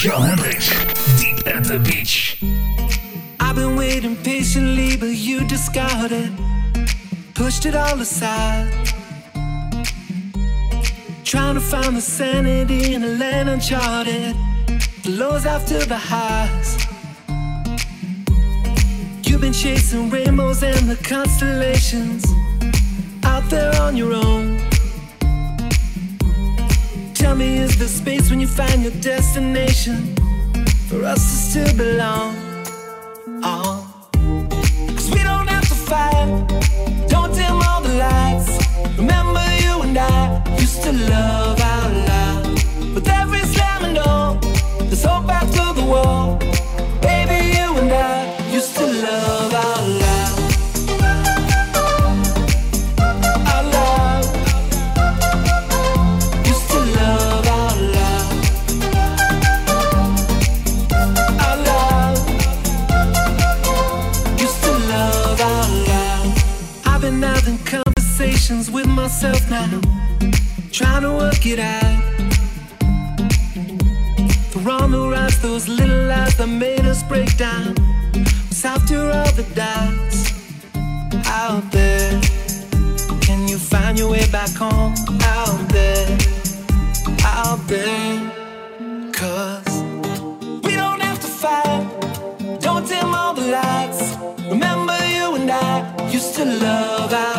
Sean Hendricks, Deep at the Beach. I've been waiting patiently, but you discarded, pushed it all aside. Trying to find the sanity in a land uncharted, the lows after the highs. You've been chasing rainbows and the constellations out there on your own. Tell me, is there space when you find your destination for us to still belong? Oh. Cause we don't have to fight, don't dim all the lights. Remember, you and I used to love it out. For on the rise, those little lies that made us break down. Was after all the doubts out there. Can you find your way back home out there? Out there. Cause we don't have to fight. Don't dim all the lights. Remember you and I used to love out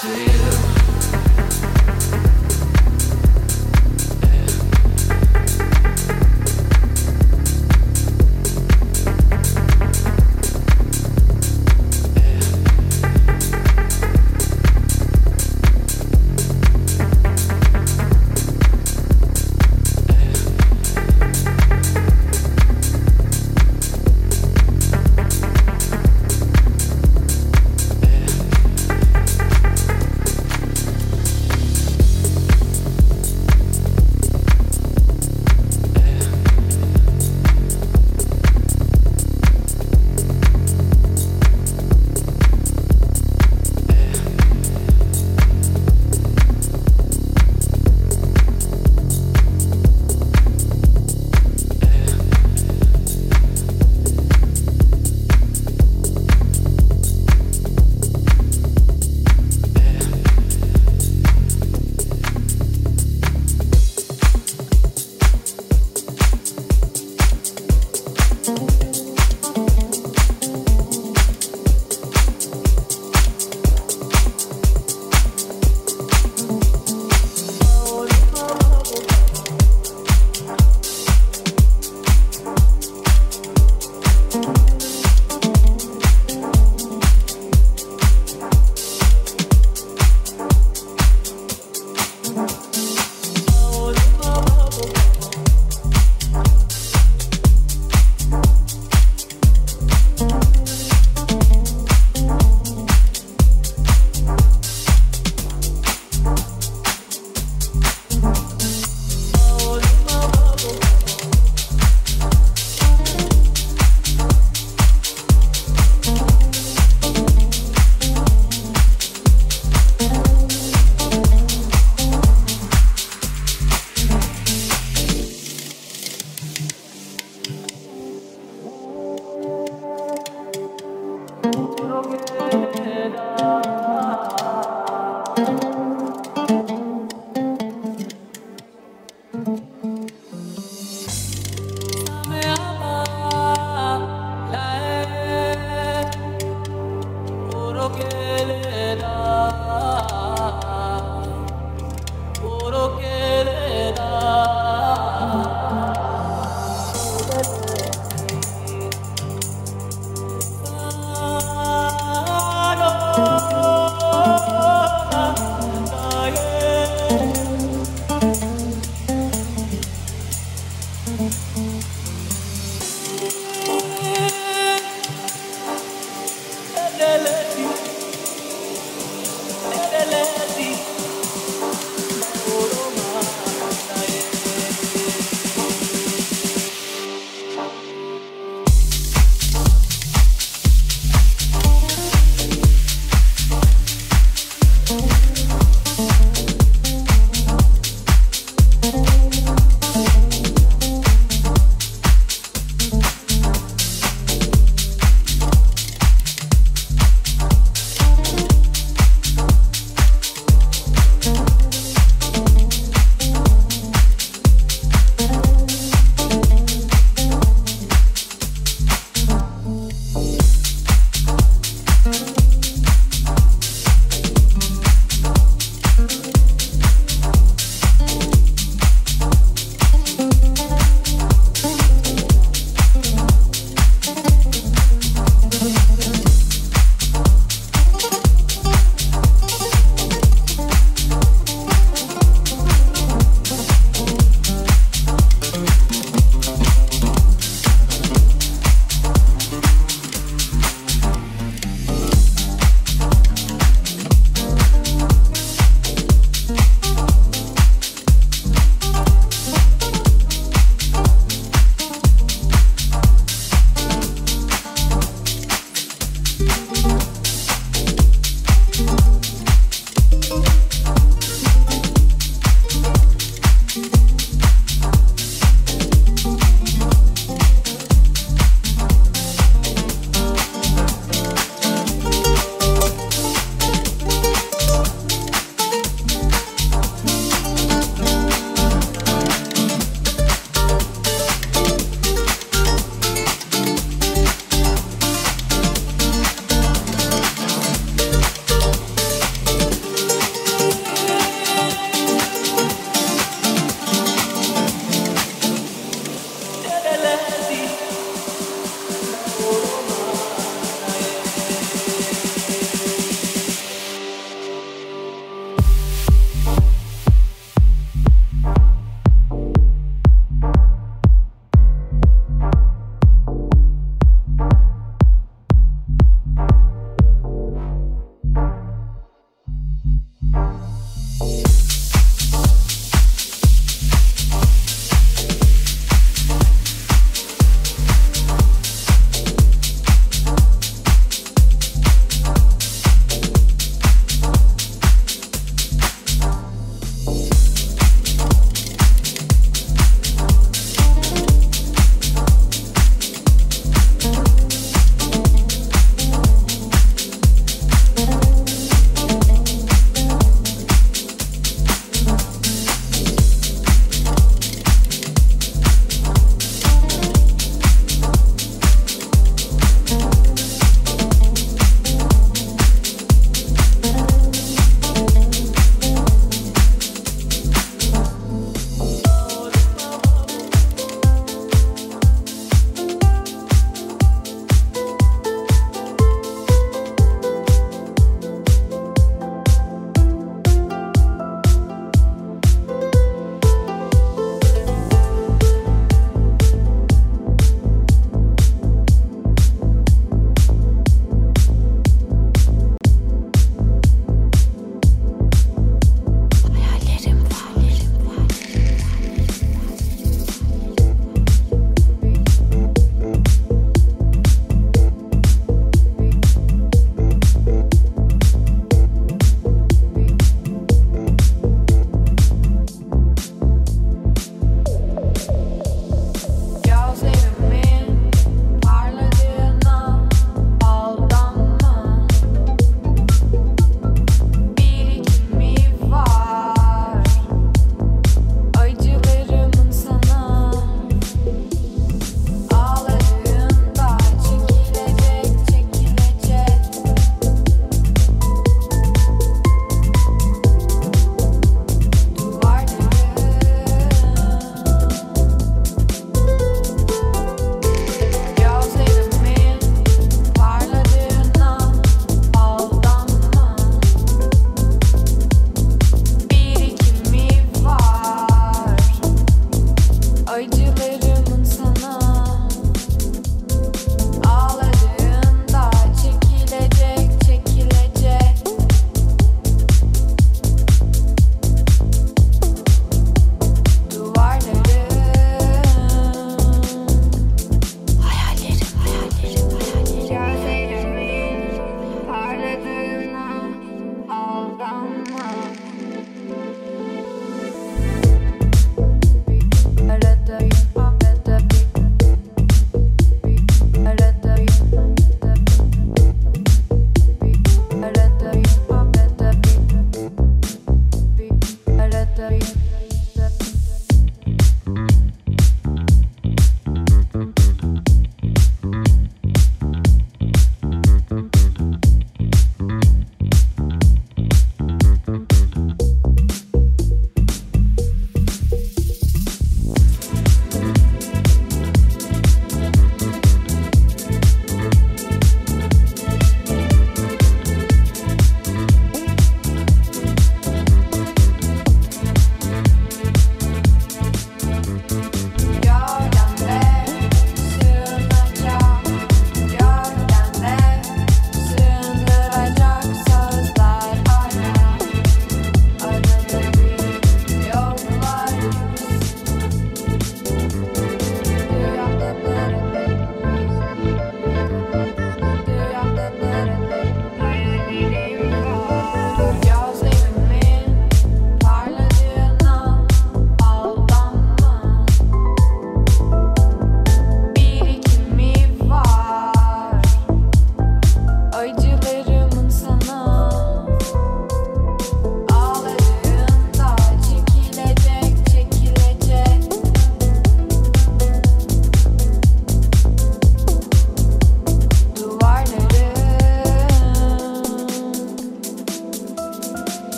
to you.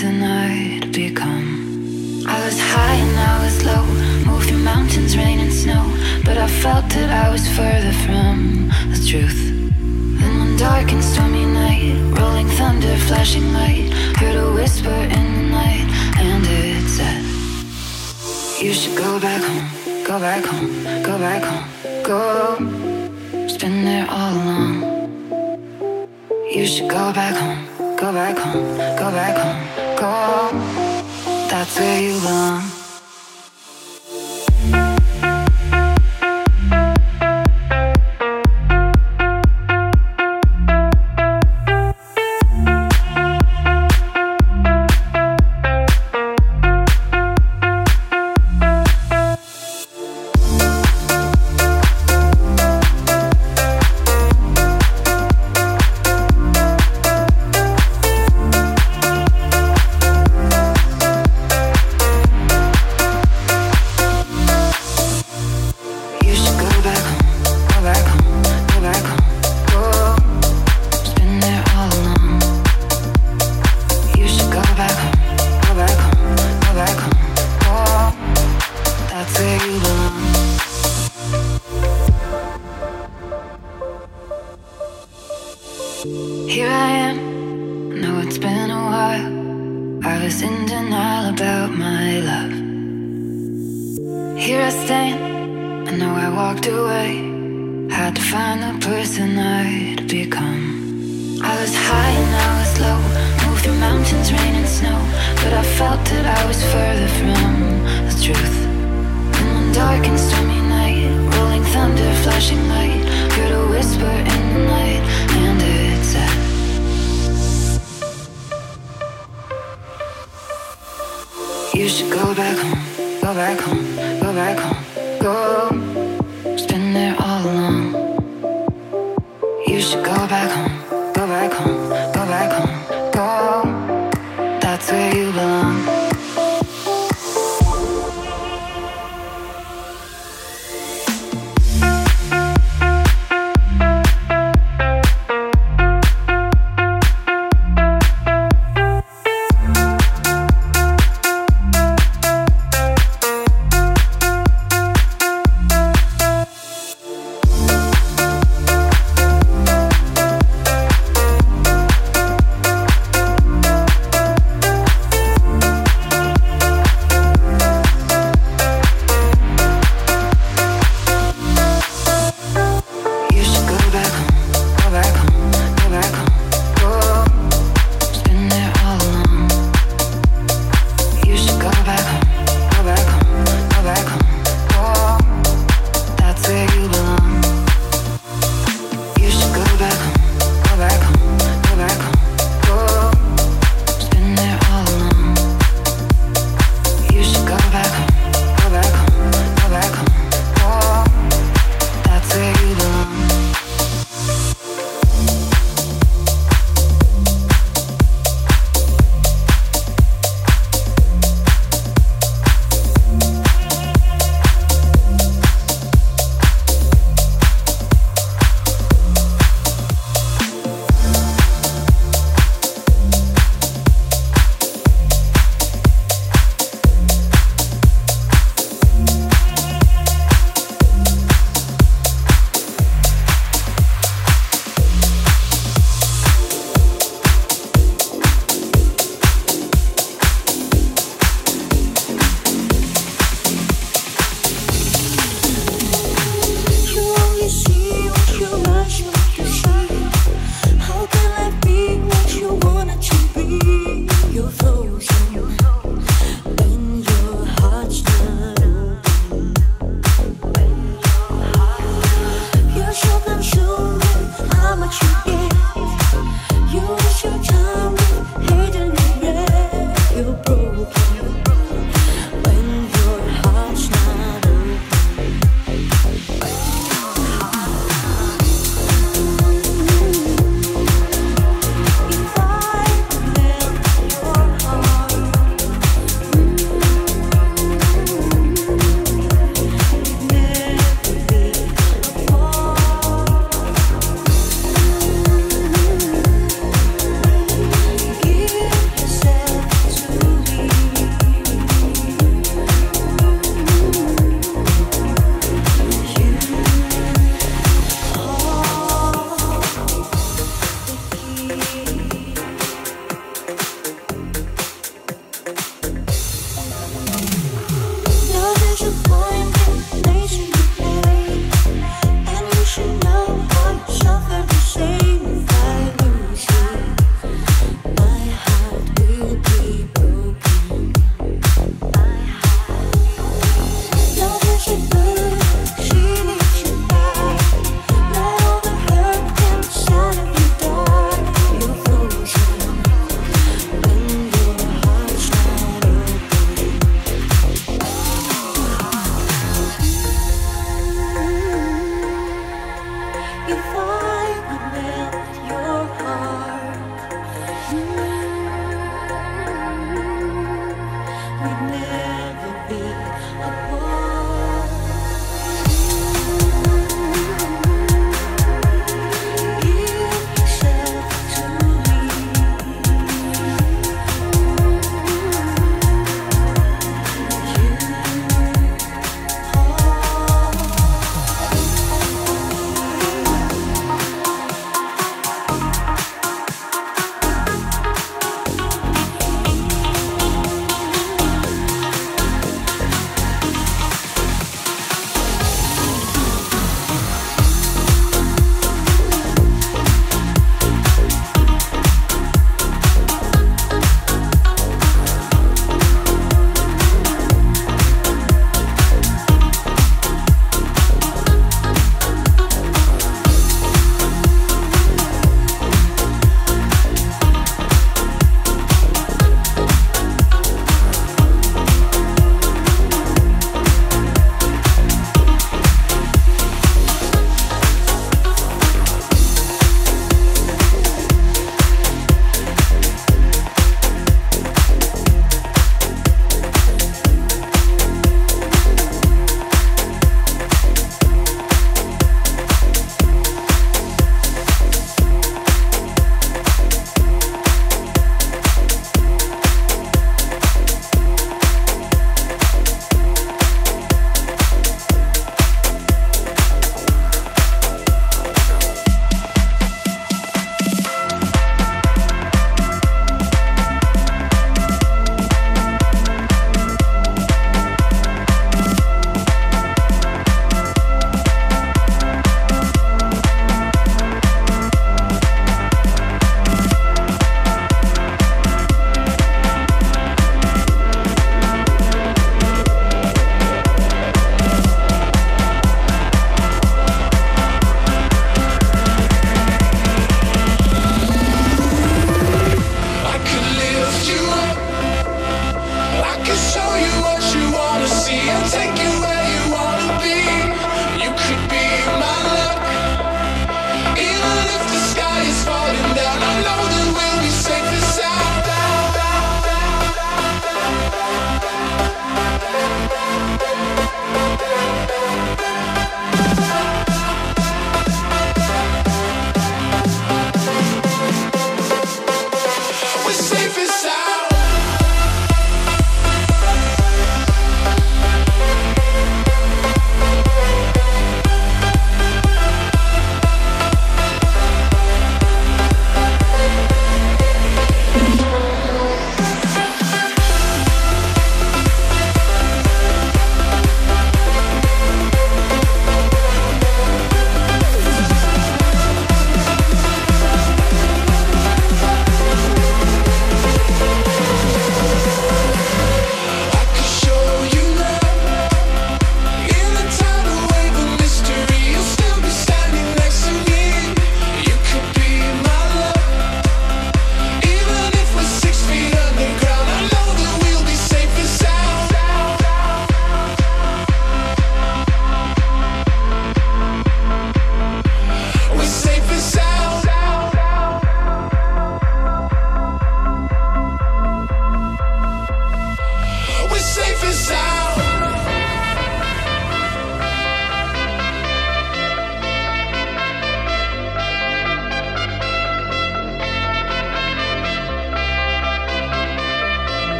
Find the I'd become. I was high and I was low, through mountains, rain and snow, but I felt that I was further from the truth. Then one dark and stormy night, rolling thunder, flashing light, heard a whisper in the night, and it said, You should go back home, go back home, go back home, go. It's been there all along. You should go back home, go back home, go back home, That's where you belong. You should go back home, go back home, go back home, go. It's been there all along. You should go back home.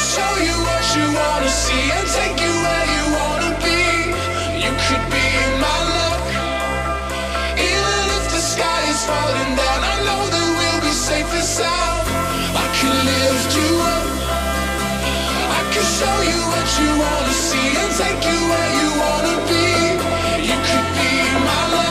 show you what you wanna see and take you where you wanna be. You could be my luck, even if the sky is falling down. I know that we'll be safe and sound. I can lift you up. I can show you what you wanna see and take you where you wanna be. You could be my luck.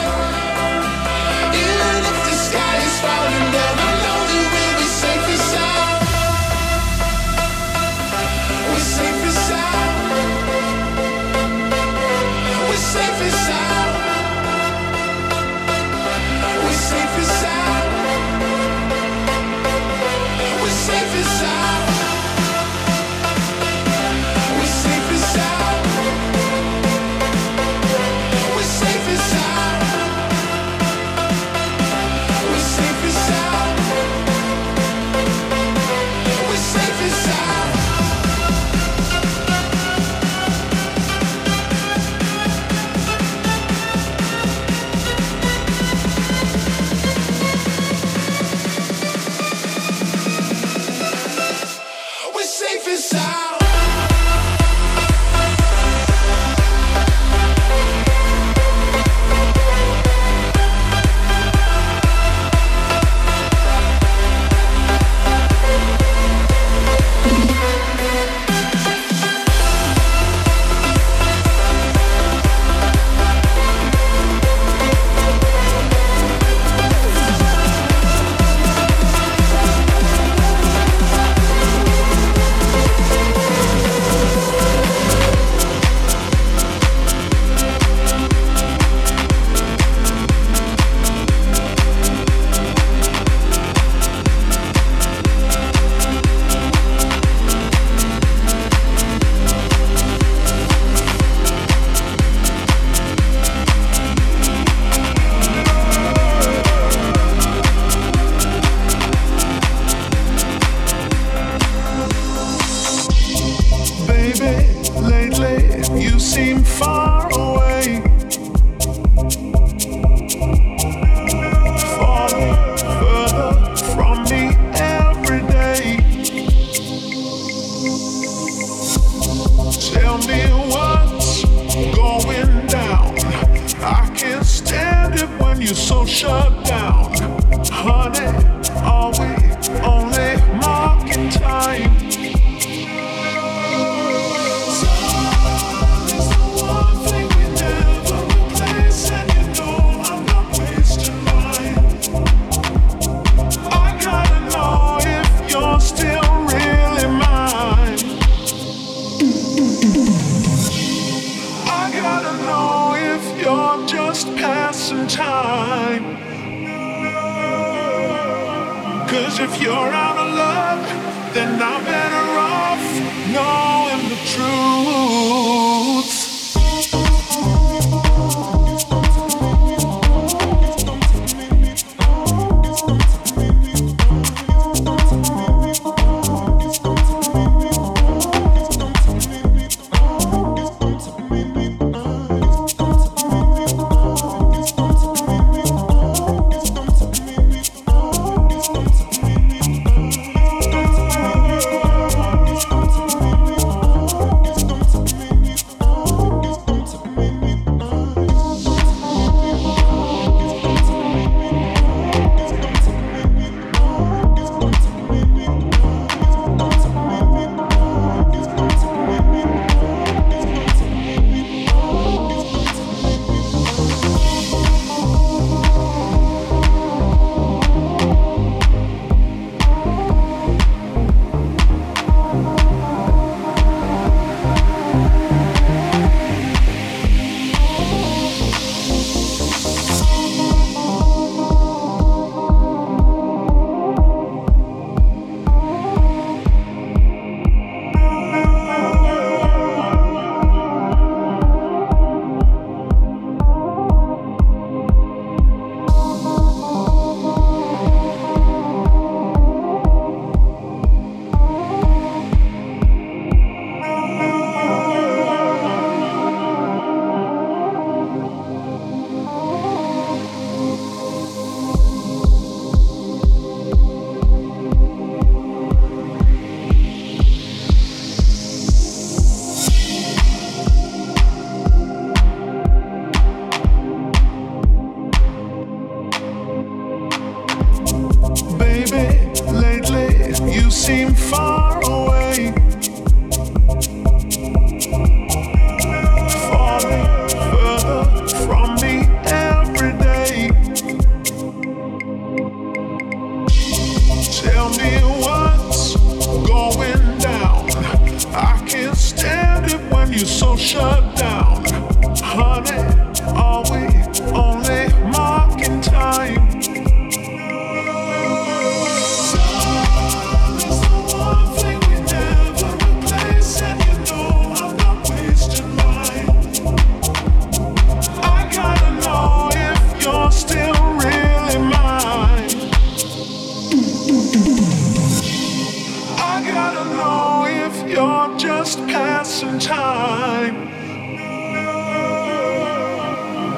gotta know if you're just passing time.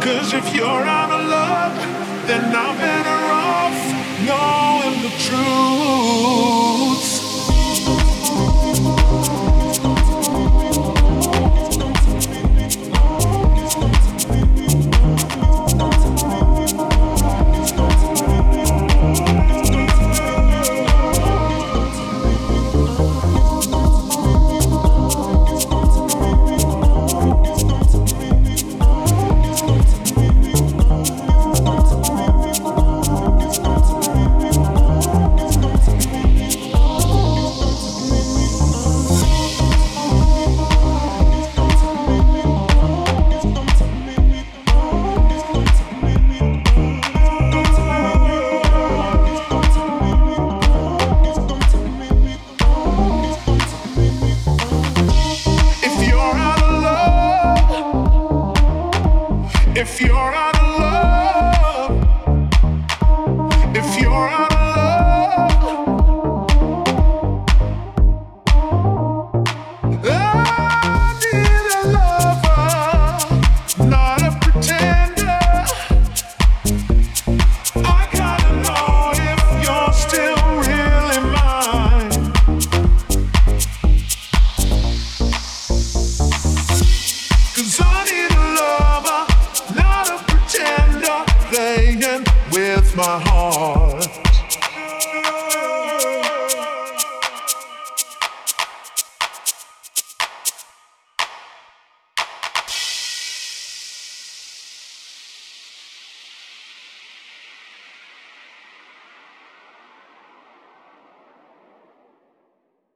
Cause if you're out of love, then I'm better off knowing the truth.